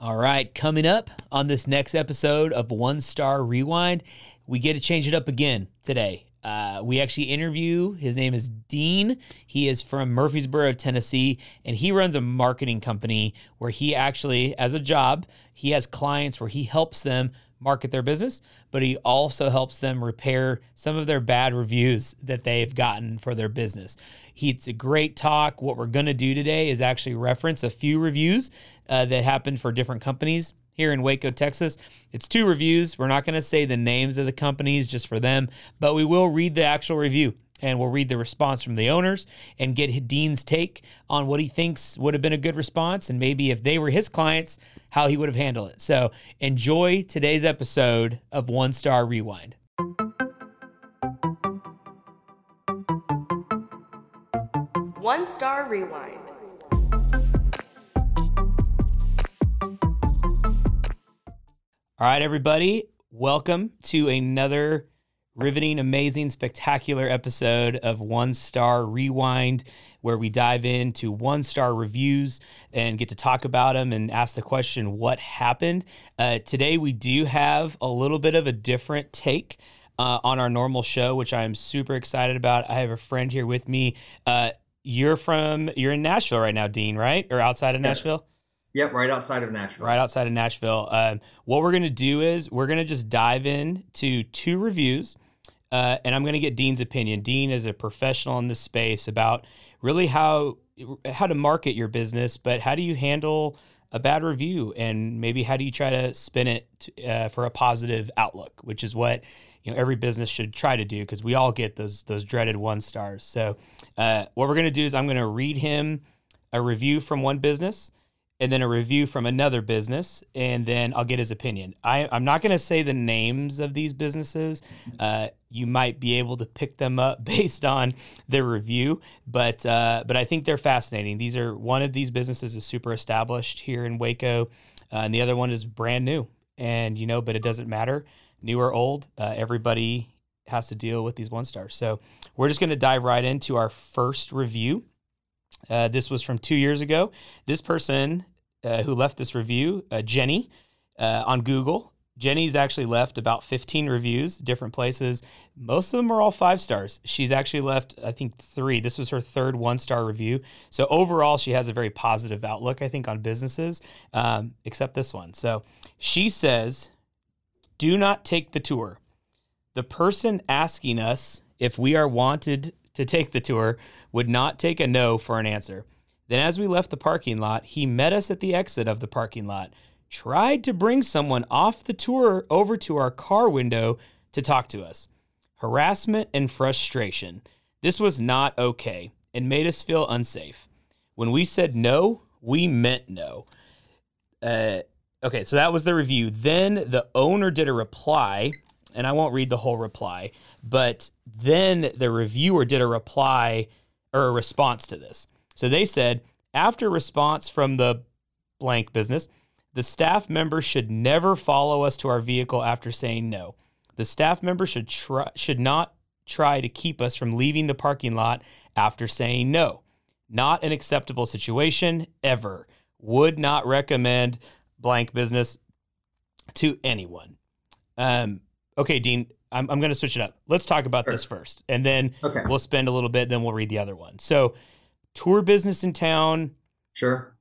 All right, coming up on this next episode of One Star Rewind, we get to change it up again today. Uh, we actually interview, his name is Dean. He is from Murfreesboro, Tennessee, and he runs a marketing company where he actually, as a job, he has clients where he helps them market their business, but he also helps them repair some of their bad reviews that they've gotten for their business. He, it's a great talk. What we're going to do today is actually reference a few reviews uh, that happened for different companies here in Waco, Texas. It's two reviews. We're not going to say the names of the companies just for them, but we will read the actual review and we'll read the response from the owners and get Dean's take on what he thinks would have been a good response and maybe if they were his clients, how he would have handled it. So enjoy today's episode of One Star Rewind. One Star Rewind. All right, everybody, welcome to another riveting, amazing, spectacular episode of One Star Rewind, where we dive into one star reviews and get to talk about them and ask the question, what happened? Uh, today, we do have a little bit of a different take. Uh, on our normal show, which I am super excited about. I have a friend here with me. Uh, you're from, you're in Nashville right now, Dean, right? Or outside of Yes. Nashville? Yep, right outside of Nashville. right outside of Nashville. Um, what we're gonna do is we're gonna just dive in to two reviews, uh, and I'm gonna get Dean's opinion. Dean is a professional in this space about really how how to market your business, but how do you handle a bad review, and maybe how do you try to spin it to, uh, for a positive outlook, which is what you know every business should try to do because we all get those those dreaded one stars. So uh, what we're gonna do is I'm gonna read him a review from one business and then a review from another business, and then I'll get his opinion. I, I'm not going to say the names of these businesses. Uh, you might be able to pick them up based on their review, but uh, but I think they're fascinating. These are one of these businesses is super established here in Waco, uh, and the other one is brand new. And you know, but it doesn't matter, new or old. Uh, everybody has to deal with these one stars. So we're just going to dive right into our first review. Uh, this was from two years ago. This person uh, who left this review, uh, Jenny, uh, on Google. Jenny's actually left about 15 reviews, different places. Most of them are all five stars. She's actually left, I think, three. This was her third one star review. So overall, she has a very positive outlook, I think, on businesses, um, except this one. So she says, Do not take the tour. The person asking us if we are wanted to take the tour would not take a no for an answer. Then, as we left the parking lot, he met us at the exit of the parking lot, tried to bring someone off the tour over to our car window to talk to us. Harassment and frustration. This was not okay and made us feel unsafe. When we said no, we meant no. Uh, okay, so that was the review. Then the owner did a reply, and I won't read the whole reply, but then the reviewer did a reply or a response to this. So they said, after response from the blank business, the staff member should never follow us to our vehicle after saying no. The staff member should try, should not try to keep us from leaving the parking lot after saying no. Not an acceptable situation ever. Would not recommend blank business to anyone. Um, okay, Dean, I'm, I'm going to switch it up. Let's talk about Sure. this first, and then Okay. we'll spend a little bit, then we'll read the other one. So, tour business in town, Sure.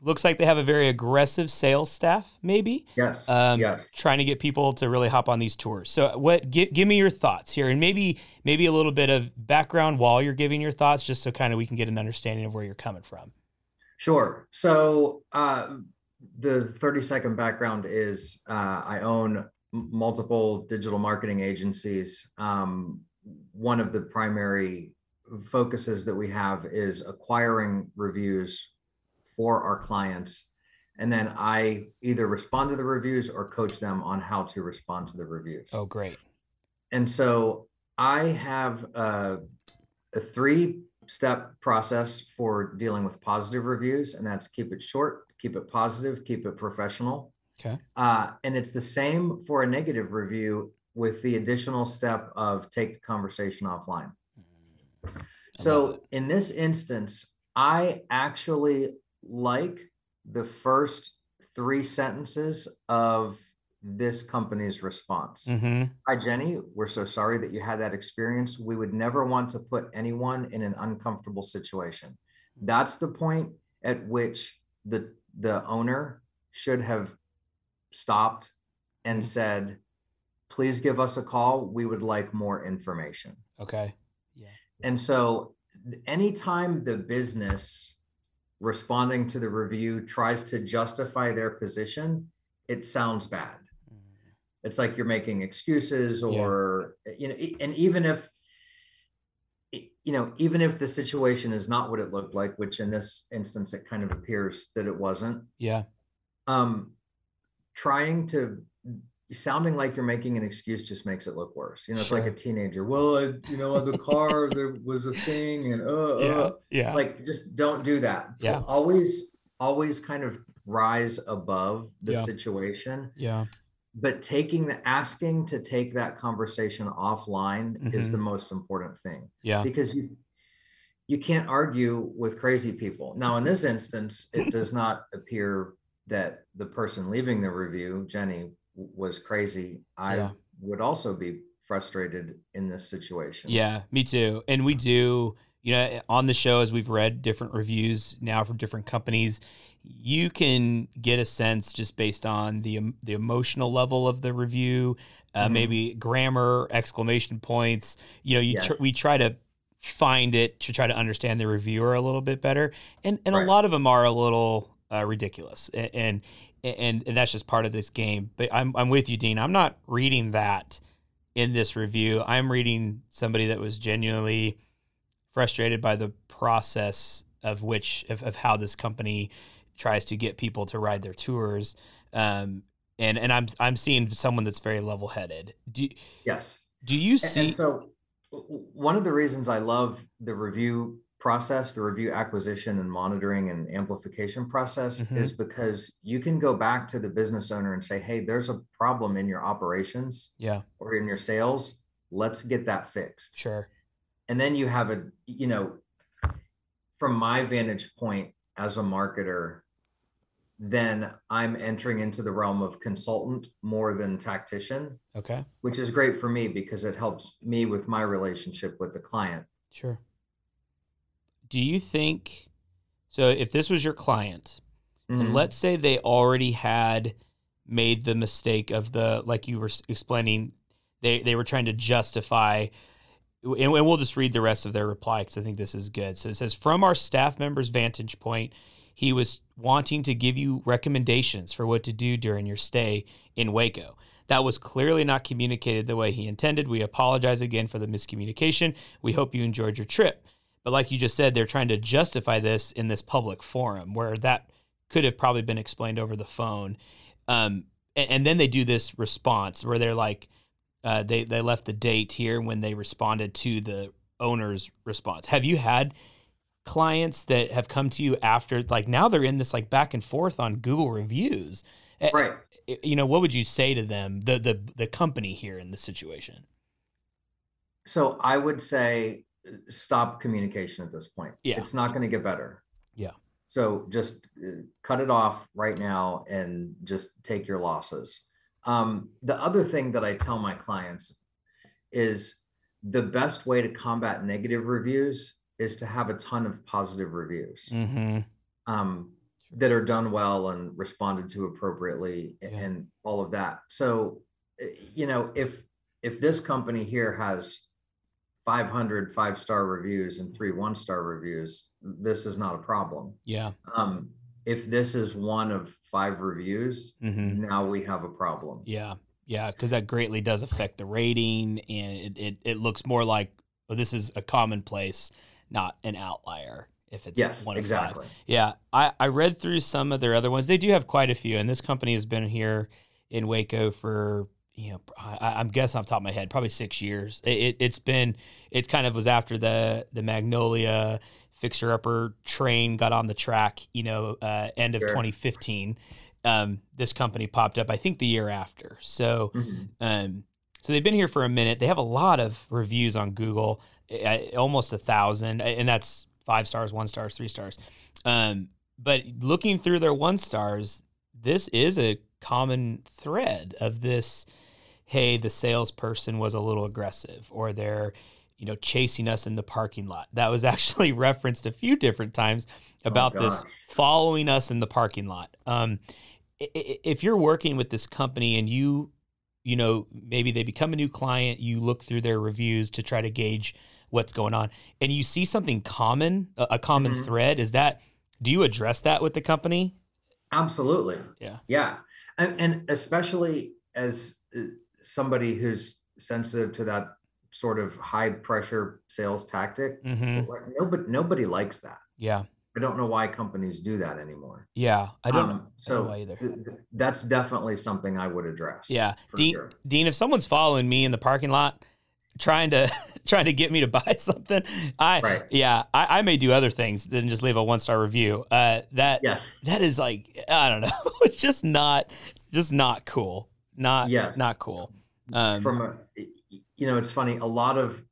looks like they have a very aggressive sales staff, maybe. Yes. Um, yes. Trying to get people to really hop on these tours. So, what? Give, give me your thoughts here, and maybe maybe a little bit of background while you're giving your thoughts, just so kind of we can get an understanding of where you're coming from. Sure. So, uh, the 30 second background is uh, I own multiple digital marketing agencies. Um, one of the primary focuses that we have is acquiring reviews for our clients. And then I either respond to the reviews or coach them on how to respond to the reviews. Oh, great. And so I have a, a three step process for dealing with positive reviews, and that's keep it short, keep it positive, keep it professional. Okay. Uh, and it's the same for a negative review with the additional step of take the conversation offline. So in this instance, I actually like the first three sentences of this company's response. Mm-hmm. Hi, Jenny. We're so sorry that you had that experience. We would never want to put anyone in an uncomfortable situation. That's the point at which the the owner should have stopped and said, please give us a call. We would like more information. Okay. Yeah. And so anytime the business responding to the review tries to justify their position, it sounds bad. It's like you're making excuses or you know and even if you know even if the situation is not what it looked like, which in this instance it kind of appears that it wasn't, Yeah. um trying to sounding like you're making an excuse just makes it look worse. You know, it's like a teenager. Well, I, you know, the car there was a thing, and uh, Yeah. uh, Yeah. like just don't do that. Yeah. Always, always kind of rise above the Yeah. situation. yeah. But taking the asking to take that conversation offline is Mhm. the most important thing Yeah. because you you can't argue with crazy people. Now, in this instance, it does not appear that the person leaving the review, Jenny, was crazy. I Yeah. would also be frustrated in this situation. Yeah, me too. And we do, you know, on the show as we've read different reviews now from different companies, you can get a sense just based on the em- the emotional level of the review, uh, Mhm. maybe grammar, exclamation points. You know, you tr- we try to find it to try to understand the reviewer a little bit better, and and a lot of them are a little uh, ridiculous, and, and and that's just part of this game. But I'm I'm with you, Dean. I'm not reading that in this review. I'm reading somebody that was genuinely frustrated by the process of which of, of how this company tries to get people to ride their tours. Um, and and I'm I'm seeing someone that's very level headed. Do Yes. do you see? And so w- w- one of the reasons I love the review process, the review acquisition and monitoring and amplification process Mhm. is because you can go back to the business owner and say, hey, there's a problem in your operations yeah, or in your sales. Let's get that fixed. sure. And then you have a, you know, from my vantage point as a marketer, then I'm entering into the realm of consultant more than tactician Okay, which is great for me because it helps me with my relationship with the client. sure. Do you think so? If this was your client, and Mhm. let's say they already had made the mistake of the like you were explaining they they were trying to justify and, and we'll just read the rest of their reply because i think this is good so it says from our staff member's vantage point he was wanting to give you recommendations for what to do during your stay in waco that was clearly not communicated the way he intended we apologize again for the miscommunication we hope you enjoyed your trip but like you just said they're trying to justify this in this public forum where that could have probably been explained over the phone. Um, and, and then they do this response where they're like, uh, they they left the date here when they responded to the owner's response. Have you had clients that have come to you after like now they're in this like back and forth on Google reviews? Right. You know, what would you say to them, the the the company here in this situation? So I would say stop communication at this point. Yeah. It's not going to get better. Yeah. So just uh, cut it off right now and just take your losses. Um, the other thing that I tell my clients is the best way to combat negative reviews is to have a ton of positive reviews. Mm-hmm. Um, that are done well and responded to appropriately Yeah. and all of that. So, eh, you know, if if this company here has 500 five star reviews and three one star reviews, this is not a problem. Yeah. Um, if this is one of five reviews, hmm now we have a problem. Yeah. Yeah. Because that greatly does affect the rating, and it, it, it looks more like well, this is a commonplace, not an outlier. If it's Yes, one of five. exactly. Yeah, I, I read through some of their other ones. They do have quite a few, and this company has been here in Waco for you know I, I'm guessing off the top of my head probably six years. It, it, it's been it kind of was after the the Magnolia fixer upper train got on the track. You know, uh, end of Sure. 2015. Um, this company popped up. I think the year after. So. Mhm. Um, so they've been here for a minute. They have a lot of reviews on Google, uh, almost a thousand, and that's five stars, one stars, three stars. Um, but looking through their one stars, this is a common thread of this. Hey, the salesperson was a little aggressive, or they're, you know, chasing us in the parking lot. That was actually referenced a few different times about this following us in the parking lot. Um, if you're working with this company and you you know maybe they become a new client you look through their reviews to try to gauge what's going on and you see something common a, common Mhm. thread is that do you address that with the company Absolutely. yeah Yeah. And, and especially as uh, somebody who's sensitive to that sort of high pressure sales tactic, hmm like nobody, nobody likes that. yeah I don't know why companies do that anymore. yeah i don't Um, know I don't So either. th- th- that's definitely something I would address. yeah dean sure. dean if someone's following me in the parking lot trying to trying to get me to buy something i Right. yeah I, I may do other things than just leave a one star review uh that Yes. that is like I don't know. It's just not just not cool. Not Yes. not cool. Um, From a, you know, it's funny. A lot of,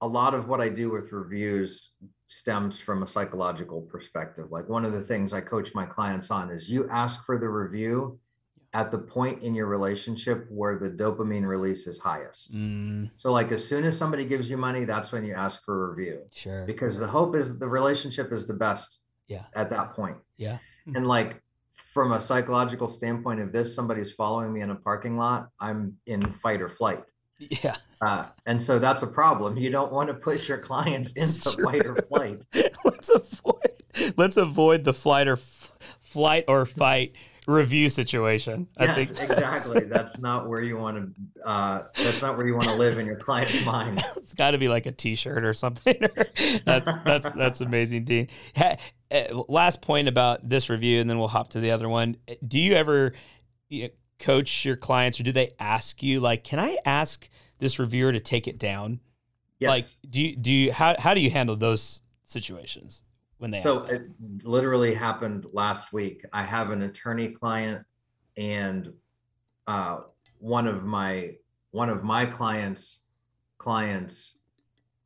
a lot of what I do with reviews stems from a psychological perspective. Like one of the things I coach my clients on is you ask for the review at the point in your relationship where the dopamine release is highest. mm, So like as soon as somebody gives you money, that's when you ask for a review sure. because the hope is the relationship is the best Yeah. at that point. Yeah. And like from a psychological standpoint, of this somebody's following me in a parking lot, I'm in fight or flight. Yeah. Uh, and so that's a problem. You don't want to push your clients into Sure. fight or flight. let's avoid let's avoid the flight or f- flight or fight review situation. I yes, think exactly. That's not where you want to. Uh, that's not where you want to live in your client's mind. it's got to be like a T-shirt or something. that's that's that's amazing, Dean. Ha, uh, last point about this review, and then we'll hop to the other one. Do you ever you know, coach your clients, or do they ask you like, "Can I ask this reviewer to take it down?" Yes. Like, do you do you how how do you handle those situations when they so it literally happened last week. I have an attorney client and uh, one of my one of my clients clients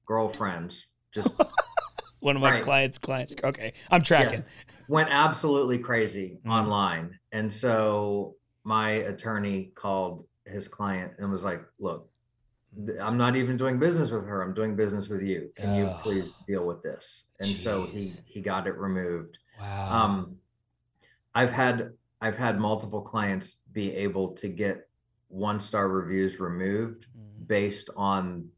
girlfriends just One of my right. clients' clients. Okay, I'm tracking. Yes. went absolutely crazy Mhm. online. And so my attorney called his client and was like, look, I'm not even doing business with her. I'm doing business with you. Can you please deal with this? And so he he got it removed. Wow. Um I've had I've had multiple clients be able to get one star reviews removed Mm, based on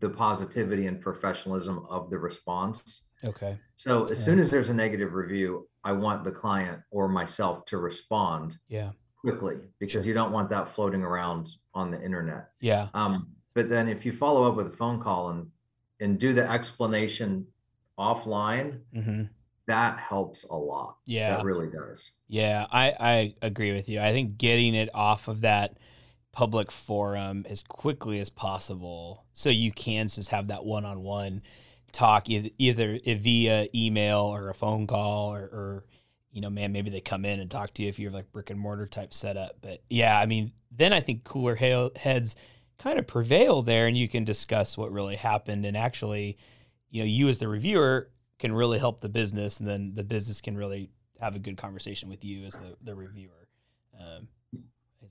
the positivity and professionalism of the response. okay. So as Yeah. soon as there's a negative review, I want the client or myself to respond Yeah. quickly because you don't want that floating around on the internet. Yeah. Um, but then if you follow up with a phone call and and do the explanation offline, hmm that helps a lot. Yeah. That really does. Yeah, I, I agree with you. I think getting it off of that public forum as quickly as possible so you can just have that one on one talk either, either via email or a phone call or, or, you know, man, maybe they come in and talk to you if you're like brick and mortar type setup. But yeah, I mean, then I think cooler heads kind of prevail there and you can discuss what really happened and actually, you know, you as the reviewer can really help the business and then the business can really have a good conversation with you as the, the reviewer. Um, big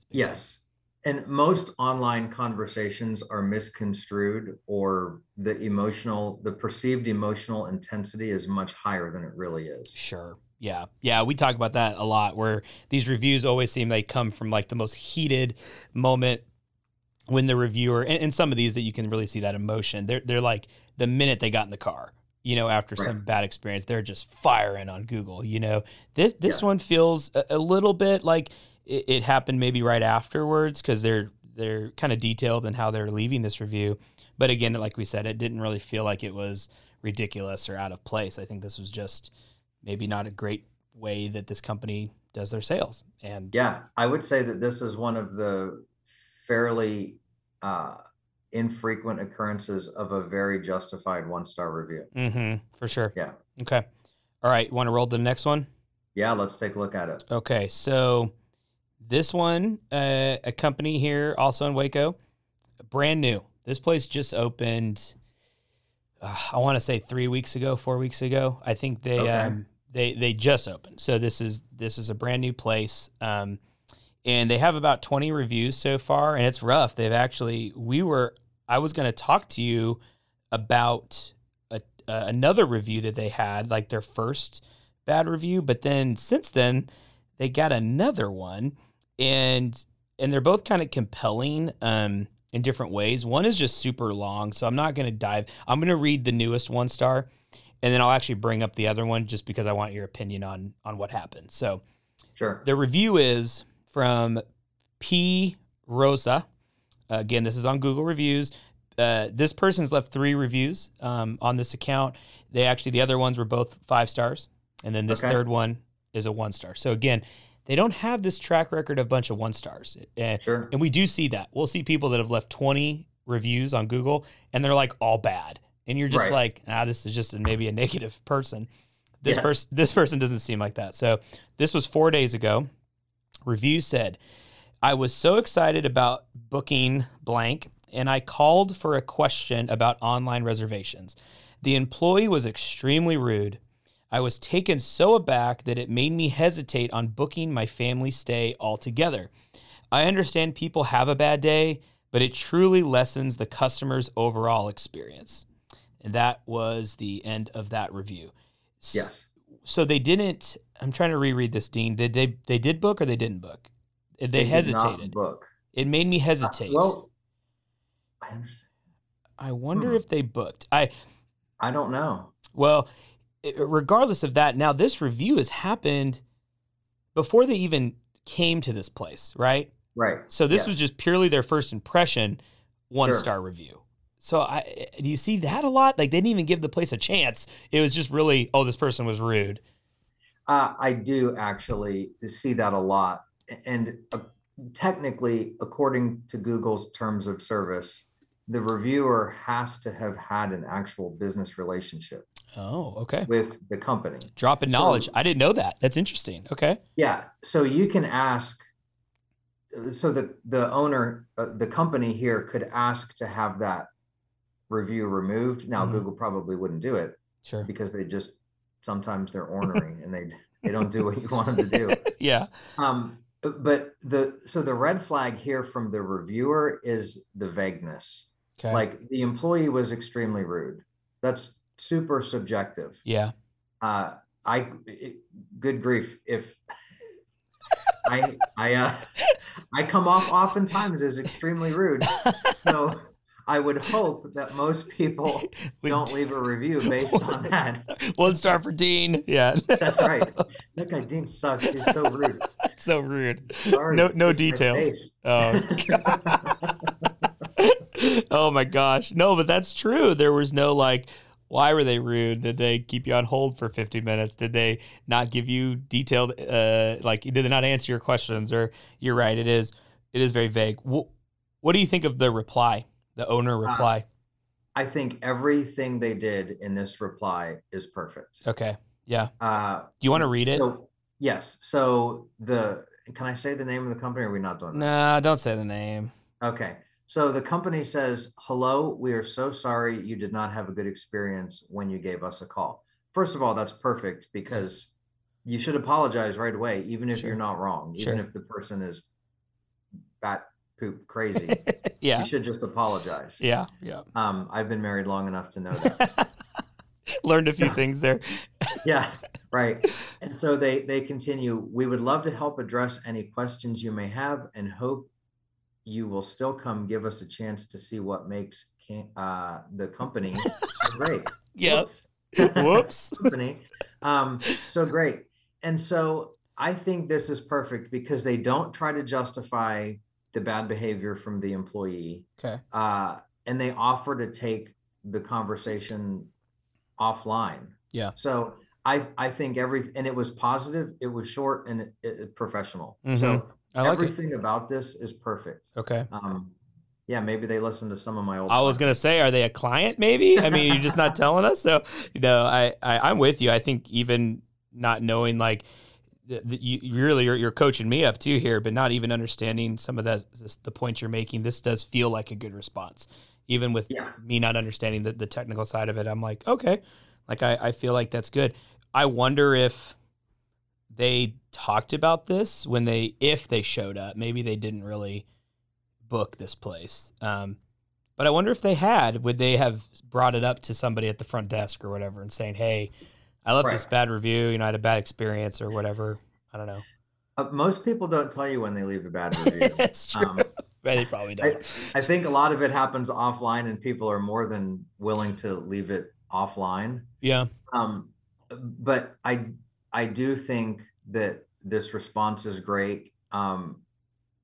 time. Yes. And most online conversations are misconstrued or the emotional, the perceived emotional intensity is much higher than it really is. Sure. Yeah. Yeah. We talk about that a lot where these reviews always seem they come from like the most heated moment when the reviewer, and, and some of these that you can really see that emotion, they're, they're like the minute they got in the car, you know, after Right. some bad experience, they're just firing on Google, you know. This, this Yes. one feels a, a little bit like it, it happened maybe right afterwards because they're, they're kind of detailed in how they're leaving this review. But again, like we said, it didn't really feel like it was ridiculous or out of place. I think this was just maybe not a great way that this company does their sales. And Yeah, I would say that this is one of the fairly uh, infrequent occurrences of a very justified one star review. Mhm, for sure. Yeah. Okay. All right. You Want to roll the next one? Yeah, let's take a look at it. Okay. So this one, uh, a company here also in Waco, brand new. This place just opened. Uh, I want to say three weeks ago, four weeks ago. I think they Okay. um, they they just opened. So this is this is a brand new place. Um, and they have about 20 reviews so far and it's rough. They've actually we were i was going to talk to you about a, uh, another review that they had like their first bad review but then since then they got another one and and they're both kind of compelling um in different ways. One is just super long so i'm not going to dive i'm going to read the newest one star and then i'll actually bring up the other one just because i want your opinion on on what happened. So Sure. the review is from P. Rosa. again, this is on Google reviews. Uh, this person's left three reviews um, on this account. They actually, the other ones were both five stars. And then this Okay. third one is a one star. So again, they don't have this track record of a bunch of one stars. Uh, Sure. and we do see that. We'll see people that have left 20 reviews on Google and they're like all bad. And you're just Right. like, ah, this is just a, maybe a negative person. This Yes. person this person doesn't seem like that. So this was 4 days ago. Review said, I was so excited about booking blank and I called for a question about online reservations. The employee was extremely rude. I was taken so aback that it made me hesitate on booking my family stay altogether. I understand people have a bad day, but it truly lessens the customer's overall experience. And that was the end of that review. Yes. So they didn't. I'm trying to reread this, Dean. Did they? They did book or they didn't book? They, not hesitated. book. It made me Uh, hesitate. Well, I understand. I wonder hmm. if they booked. I I don't know. well, regardless of that, now this review has happened before they even came to this place, right? Right. So this Yes. was just purely their first impression, one Sure. star review. So I do you see that a lot? Like they didn't even give the place a chance. It was just really, oh, this person was rude. Uh, I do actually see that a lot. And uh, technically, according to Google's terms of service, the reviewer has to have had an actual business relationship Oh, okay. with the company. Drop in So- knowledge. I didn't know that. That's interesting. Okay. Yeah. So you can ask. So the the owner, uh, the company here could ask to have that review removed. Now Mhm. Google probably wouldn't do it Sure. because they just sometimes they're ornery and they they don't do what you want them to do. yeah. Um, but the so the red flag here from the reviewer is the vagueness. Okay. Like the employee was extremely rude. That's super subjective. yeah. Uh, I it- good grief if I I uh I come off oftentimes as extremely rude. So I would hope that most people don't leave a review based on that. One star for Dean. Yeah. That's right. That guy Dean sucks. He's so rude. so rude. Sorry, No no details. Oh. oh my gosh. No, but that's true. There was no like why were they rude? Did they keep you on hold for 50 minutes? Did they not give you detailed uh like did they not answer your questions or you're right, it is it is very vague. What, what do you think of the reply? The owner reply? I think everything they did in this reply is perfect. okay. Yeah. Uh, Do you want to read it? So, yes. So the can I say the name of the company? Or are we not doing that? Nah, don't say the name. Okay. So the company says, "Hello, we are so sorry you did not have a good experience when you gave us a call." First of all, that's perfect because you should apologize right away, even if Sure. you're not wrong, even Sure. if the person is bat poop crazy. yeah. You should just apologize. Yeah. Yeah. Um, I've been married long enough to know that. Learned a few things there. yeah, right. And so they they continue. We would love to help address any questions you may have, and hope you will still come give us a chance to see what makes can, uh, the company so great. Yes. Whoops. company. Um, so great. And so I think this is perfect because they don't try to justify the bad behavior from the employee. Okay. Uh, and they offer to take the conversation offline. Yeah. So I I think every and it was positive, it was short and it, it, professional. Mhm. So I like it. everything about this is perfect. Okay. Um, yeah, maybe they listen to some of my old. I was gonna say, are they a client? Maybe. I mean, you're just not telling us. So, you know, I, I I'm with you. I think even not knowing like. The, the, you you really you're, you're coaching me up too here, but not even understanding some of that the points you're making. This does feel like a good response, even with Yeah. me not understanding the, the technical side of it. I'm like, okay, like I, I feel like that's good. I wonder if they talked about this when they if they showed up. Maybe they didn't really book this place. Um, but I wonder if they had, would they have brought it up to somebody at the front desk or whatever and saying, "Hey, I left this bad review. You know, I had a bad experience or whatever." I don't know. Uh, most people don't tell you when they leave a bad review. That's true. Um, they probably I, don't. I think a lot of it happens offline, and people are more than willing to leave it offline. yeah. Um, but I I do think that this response is great. Um,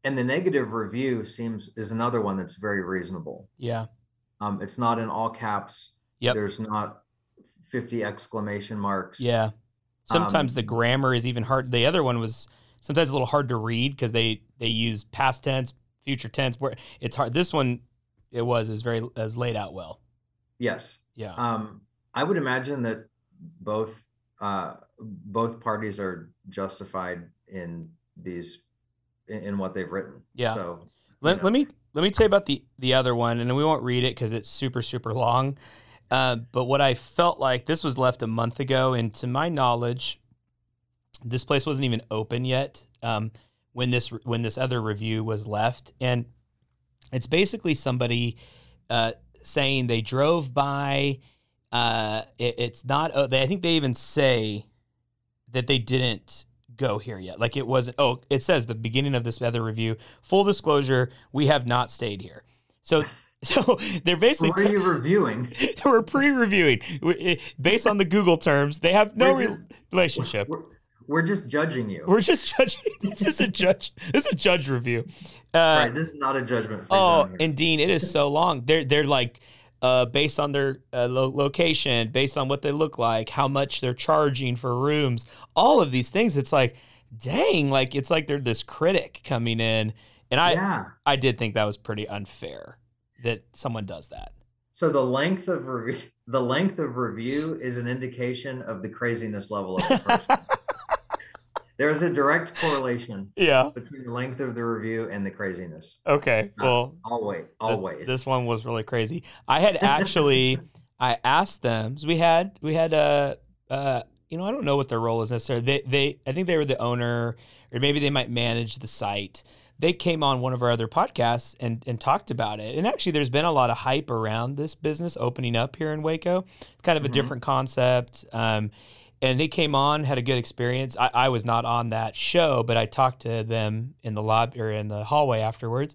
and the negative review seems is another one that's very reasonable. Yeah. Um, it's not in all caps. Yep. There's not 50 exclamation marks. Yeah. Sometimes the Um, grammar is even hard. The other one was sometimes a little hard to read because they they use past tense, future tense. Where it's hard. This one, it was it was very was laid out well. Yes. Yeah. Um, I would imagine that both uh, both parties are justified in these in, in what they've written. Yeah. So Let, let me let me tell you about the the other one, and we won't read it because it's super super long. Uh, but what I felt like this was left a month ago, and to my knowledge, this place wasn't even open yet um, when this when this other review was left, and it's basically somebody uh, saying they drove by. Uh, it, it's not. Uh, they, I think they even say that they didn't go here yet. Like it wasn't. Oh, it says the beginning of this other review. Full disclosure: we have not stayed here. So, so they're basically what are you reviewing? we're pre-reviewing based on the Google terms. They have no just- relationship. We're, we're just judging you. We're just judging. This is a judge. This is a judge review. Uh, right. This is not a judgment. Oh, and Dean, it is so long. They're they're like uh, based on their uh, lo- location, based on what they look like, how much they're charging for rooms, all of these things. It's like, dang, like it's like they're this critic coming in, and I yeah. I did think that was pretty unfair that someone does that. So the length of review, the length of review is an indication of the craziness level of the person. there is a direct correlation Yeah. between the length of the review and the craziness. Okay. Uh, Well, always, this- always. This, one was really crazy. I had actually, I asked them. 'cause we had, we had uh, uh, you know, I don't know what their role is necessarily. They, they, I think they were the owner, or maybe they might manage the site. They came on one of our other podcasts and and talked about it. And actually, there's been a lot of hype around this business opening up here in Waco. It's kind of a Mhm. different concept. Um, and they came on, had a good experience. I, I was not on that show, but I talked to them in the lobby or in the hallway afterwards,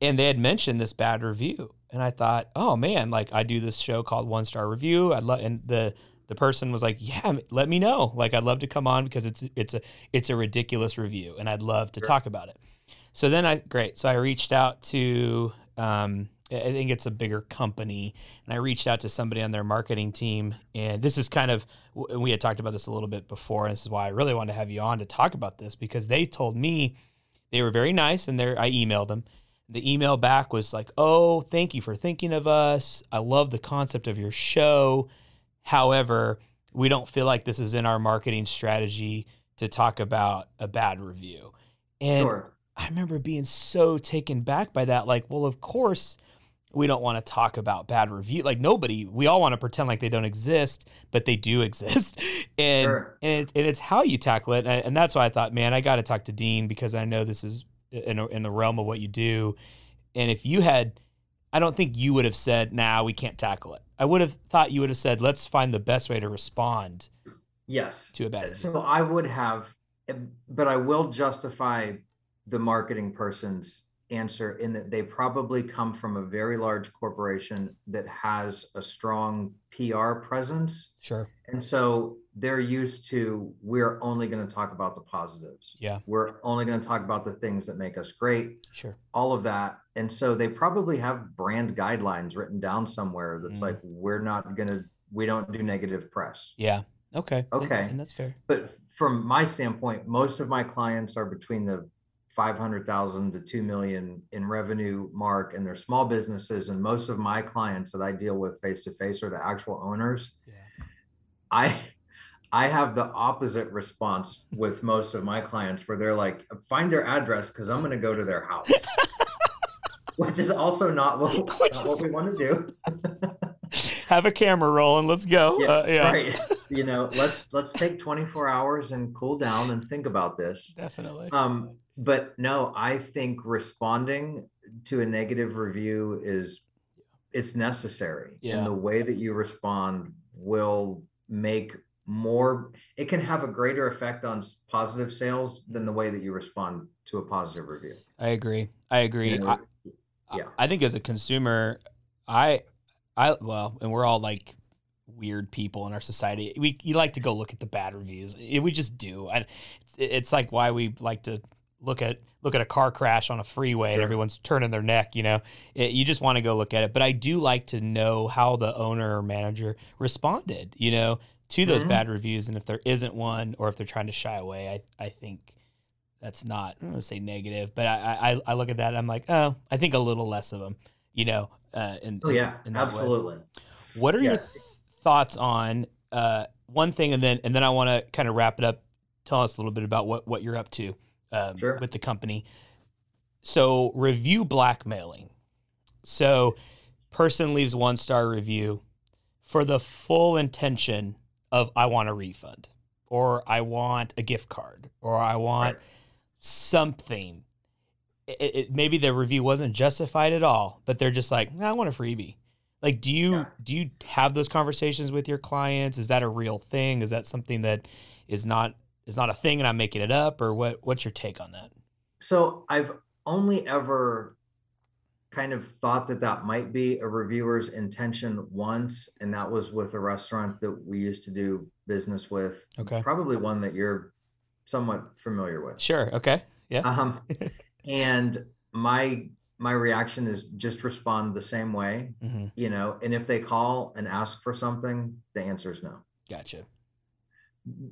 and they had mentioned this bad review. And I thought, oh man, like I do this show called One Star Review. I'd love, and the the person was like, yeah, let me know. Like I'd love to come on because it's it's a it's a ridiculous review, and I'd love to Sure. talk about it. So then I great. So I reached out to um, I think it's a bigger company, and I reached out to somebody on their marketing team. And this is kind of we had talked about this a little bit before, and this is why I really wanted to have you on to talk about this because they told me they were very nice, and they I emailed them. The email back was like, "Oh, thank you for thinking of us. I love the concept of your show. However, we don't feel like this is in our marketing strategy to talk about a bad review." And sure. I remember being so taken back by that. Like, well, of course, we don't want to talk about bad review. Like nobody, we all want to pretend like they don't exist, but they do exist, and Sure. and, it, and it's how you tackle it. And, and that's why I thought, man, I got to talk to Dean because I know this is in in the realm of what you do. And if you had, I don't think you would have said, "Nah, we can't tackle it." I would have thought you would have said, "Let's find the best way to respond." Yes. to a bad. So I would have, but I will justify the marketing person's answer in that they probably come from a very large corporation that has a strong PR presence. Sure. And so they're used to, we're only going to talk about the positives. Yeah. We're only going to talk about the things that make us great, Sure. all of that. And so they probably have brand guidelines written down somewhere that's Mm. like, we're not going to, we don't do negative press. Yeah. Okay. And- Okay. And that's fair. But from my standpoint, most of my clients are between the 500,000 to 2 million in revenue mark and they're small businesses. And most of my clients that I deal with face to face are the actual owners. Yeah. I, I have the opposite response with most of my clients where they're like, find their address because I'm going to go to their house. Which is also not what, Which not is- what we want to do. Have a camera rolling. Let's go. Yeah, Uh, yeah. Right. You know, let's let's take 24 hours and cool down and think about this. Definitely. Um, but no, I think responding to a negative review is it's necessary. Yeah. And the way that you respond will make more it can have a greater effect on positive sales than the way that you respond to a positive review. I agree. I agree. You know, I, yeah. I think as a consumer, I, I well, and we're all like weird people in our society. We you like to go look at the bad reviews. Eh, We just do. I, it's like why we like to look at look at a car crash on a freeway and everyone's turning their neck. You know, It- you just want to go look at it. But I do like to know how the owner or manager responded. You know, to those Mhm. bad reviews, and if there isn't one, or if they're trying to shy away, I I think that's not I'm gonna say negative, but I, I I look at that I'm like, oh, I think a little less of them, you know. Uh, in, Oh yeah, in way. absolutely. What are your th- thoughts on uh, one thing, and then and then I want to kind of wrap it up. Tell us a little bit about what what you're up to um, Sure. with the company. So review blackmailing. So person leaves one star review for the full intention of I want a refund or I want a gift card or I want Right. something. It, it, maybe the review wasn't justified at all, but they're just like, "Nah, I want a freebie. Like, do you Yeah. do you have those conversations with your clients? Is that a real thing? Is that something that is not is not a thing, and I'm making it up, or what? What's your take on that? So I've only ever kind of thought that that might be a reviewer's intention once, and that was with a restaurant that we used to do business with. Okay. Probably one that you're somewhat familiar with. Sure. Okay. Yeah. Um, and my my reaction is just respond the same way, hmm you know. And if they call and ask for something, the answer is no Gotcha.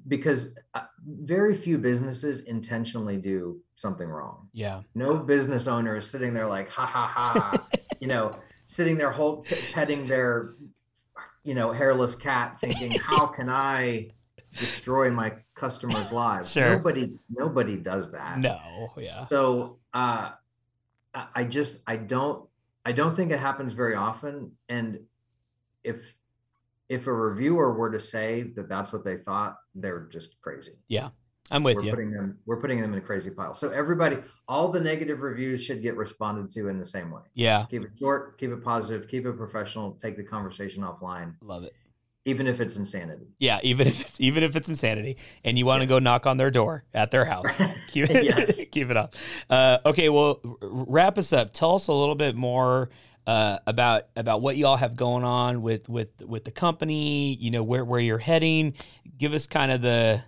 Because uh, very few businesses intentionally do something wrong. Yeah. No business owner is sitting there like, ha ha ha, you know, sitting there hold, petting their, you know, hairless cat, thinking, how can I destroy my customers' lives? Sure. Nobody, nobody does that. No. Yeah. So, uh, I just, I don't, I don't think it happens very often. And if, if a reviewer were to say that that's what they thought, they're just crazy Yeah, I'm with we're you. putting them we're putting them in a crazy pile so everybody all the negative reviews should get responded to in the same way Yeah. keep it short keep it positive keep it professional take the conversation offline Love it. even if it's insanity Yeah. Even if it's even if it's insanity, and you want to Yes. go knock on their door at their house. keep it Yes. keep it up. Uh, okay, well, r- wrap us up. Tell us a little bit more uh, about about what y'all have going on with with with the company. You know where where you're heading. Give us kind of the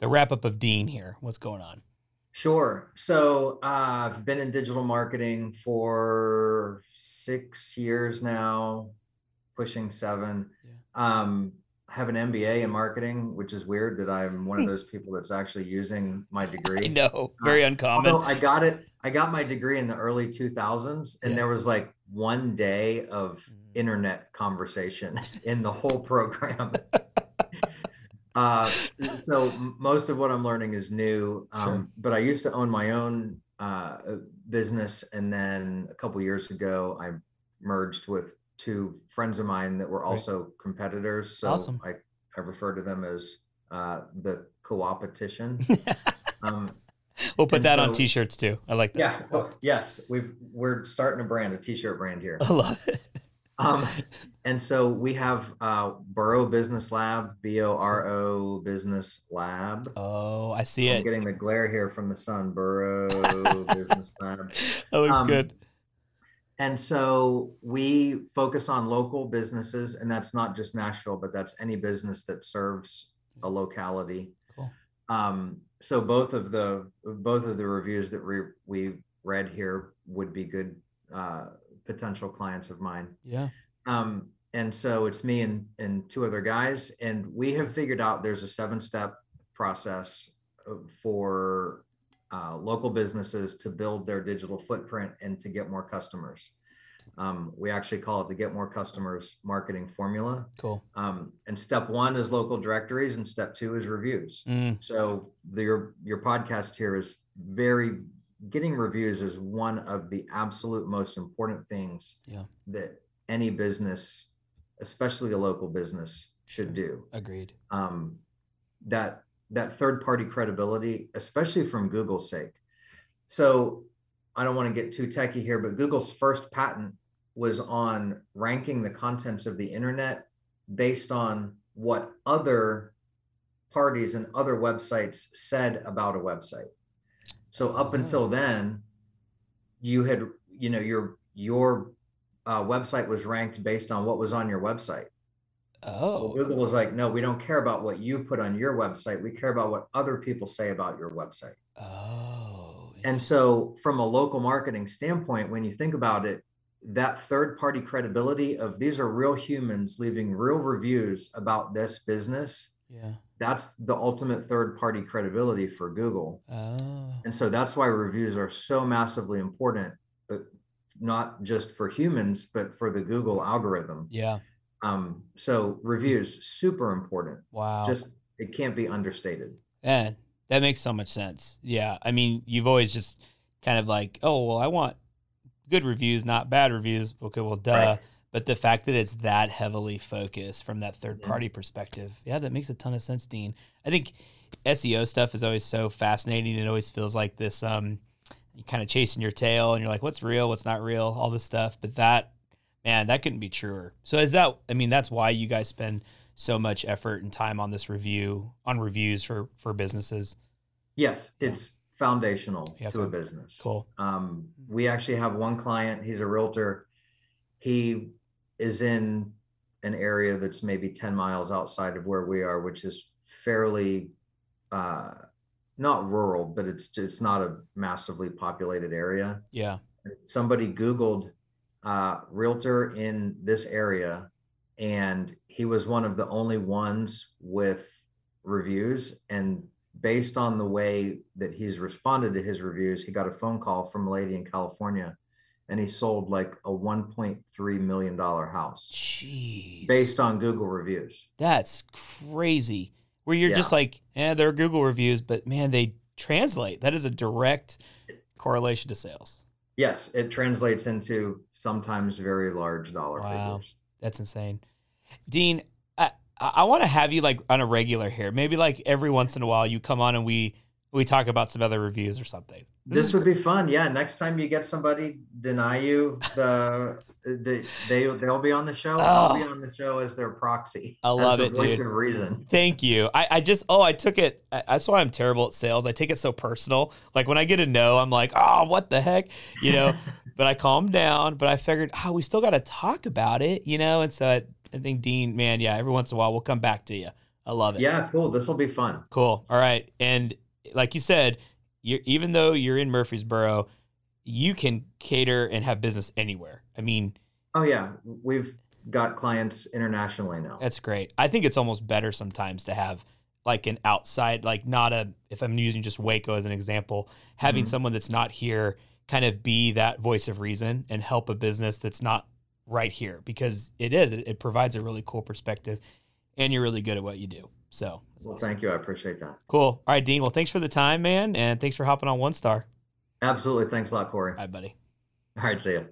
the wrap up of Dean here. What's going on? sure so uh, i've been in digital marketing for six years now pushing seven um I have an mba in marketing which is weird that i'm one of those people that's actually using my degree I know, very uncommon. I got it, I got my degree in the early 2000s, and Yeah. there was like one day of Mm. internet conversation in the whole program. uh, so most of what I'm learning is new. Um, Sure. But I used to own my own uh, business, and then a couple years ago, I merged with two friends of mine that were Right. also competitors. So Awesome. I, I refer to them as uh, the co-opetition. um, we'll put and that on t-shirts too. I like that. yeah. well, yes, we've we're starting a brand, a t-shirt brand here. I love it. Um, and so we have uh, Boro Business Lab, B O R O Business Lab. Oh, I see I'm it. getting the glare here from the sun. Boro Business Lab. That looks Um, good. And so we focus on local businesses, and that's not just Nashville, but that's any business that serves a locality. Um, so both of the both of the reviews that we we read here would be good uh, potential clients of mine. Yeah. Um, and so it's me and and two other guys, and we have figured out there's a seven step process uh, for uh, local businesses to build their digital footprint and to get more customers. Um, we actually call it the Get More Customers marketing formula. Cool. Um, and step one is local directories, and step two is reviews. Mm, So the, your your podcast here is very getting reviews is one of the absolute most important things Yeah. that any business, especially a local business, should do. agreed. Um, that that third party credibility, especially from Google's sake. So I don't want to get too techie here, but Google's first patent was on ranking the contents of the internet based on what other parties and other websites said about a website. So up until Oh. then, you had, you know, your your uh, website was ranked based on what was on your website. Oh, Google was like, no, we don't care about what you put on your website. We care about what other people say about your website. oh. And so, from a local marketing standpoint, when you think about it, that third party credibility of these are real humans leaving real reviews about this business, yeah. that's the ultimate third party credibility for Google. Oh, And so, that's why reviews are so massively important, but not just for humans, but for the Google algorithm. yeah. Um, so, reviews, super important. Wow. just it can't be understated Yeah, that makes so much sense. Yeah, I mean, you've always just kind of like, oh, well, I want good reviews, not bad reviews. Okay, well, duh. Right. But the fact that it's that heavily focused from that third Yeah. party perspective, yeah, that makes a ton of sense, Dean. I think SEO stuff is always so fascinating. It always feels like this, um, you kind of chasing your tail, and you're like, what's real, what's not real, all this stuff. But that, man, that couldn't be truer. So is that? I mean, that's why you guys spend so much effort and time on this review, on reviews for for businesses. yes it's foundational to a business Cool. um, we actually have one client he's a realtor he is in an area that's maybe 10 miles outside of where we are which is fairly uh, not rural but it's it's not a massively populated area Yeah. somebody googled uh, realtor in this area and he was one of the only ones with reviews and based on the way that he's responded to his reviews he got a phone call from a lady in california and he sold like a 1.3 million dollar house Jeez. based on google reviews That's crazy. Where you're just like, yeah, they're Google reviews, but man, they translate. That is a direct correlation to sales. yes it translates into sometimes very large dollar Wow. figures That's insane. Dean, I, I want to have you like on a regular here. Maybe like every once in a while you come on and we we talk about some other reviews or something. This is would be fun. Yeah. Next time you get somebody deny you the, the they they'll be on the show. I'll be Oh. on the show as their proxy. I as love the it, voice dude. of reason. Thank you. I, I just oh I took it. I, that's why I'm terrible at sales. I take it so personal. Like when I get a no, I'm like, oh, what the heck, you know. but I calmed down. But I figured, oh, we still got to talk about it, you know. And so I, I think Dean, man, yeah, every once in a while we'll come back to you. I love it. Yeah, cool. This will be fun. Cool. All right. And like you said, you even though you're in Murfreesboro, you can cater and have business anywhere. I mean, Oh yeah, we've got clients internationally now. that's great. I think it's almost better sometimes to have like an outside, like not a, if I'm using just Waco as an example, having Mhm. someone that's not here kind of be that voice of reason and help a business that's not right here because it is, it, it provides a really cool perspective and you're really good at what you do. So Well, awesome. thank you. I appreciate that. cool. All right, Dean. Well, thanks for the time, man. And thanks for hopping on One Star. Absolutely. Thanks a lot, Cory. All right, buddy. All right, see you.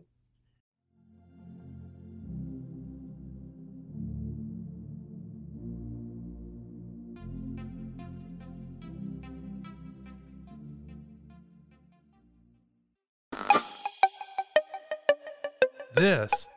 This